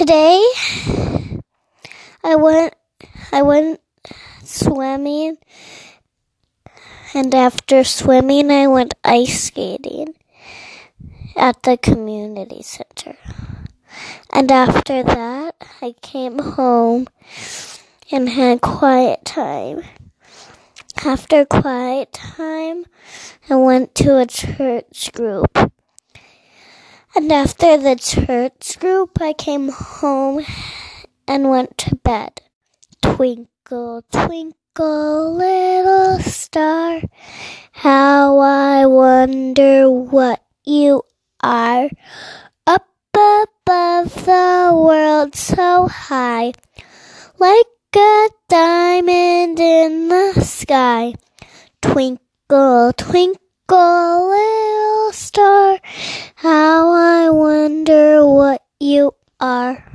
Today I went I went swimming and after swimming I went ice skating at the community center. And after that I came home and had quiet time. After quiet time, I went to a church group. And after the church group, I came home and went to bed. Twinkle, twinkle, little star, how I wonder what you are. Up above the world so high, like a diamond in the sky. Twinkle, twinkle, what you are.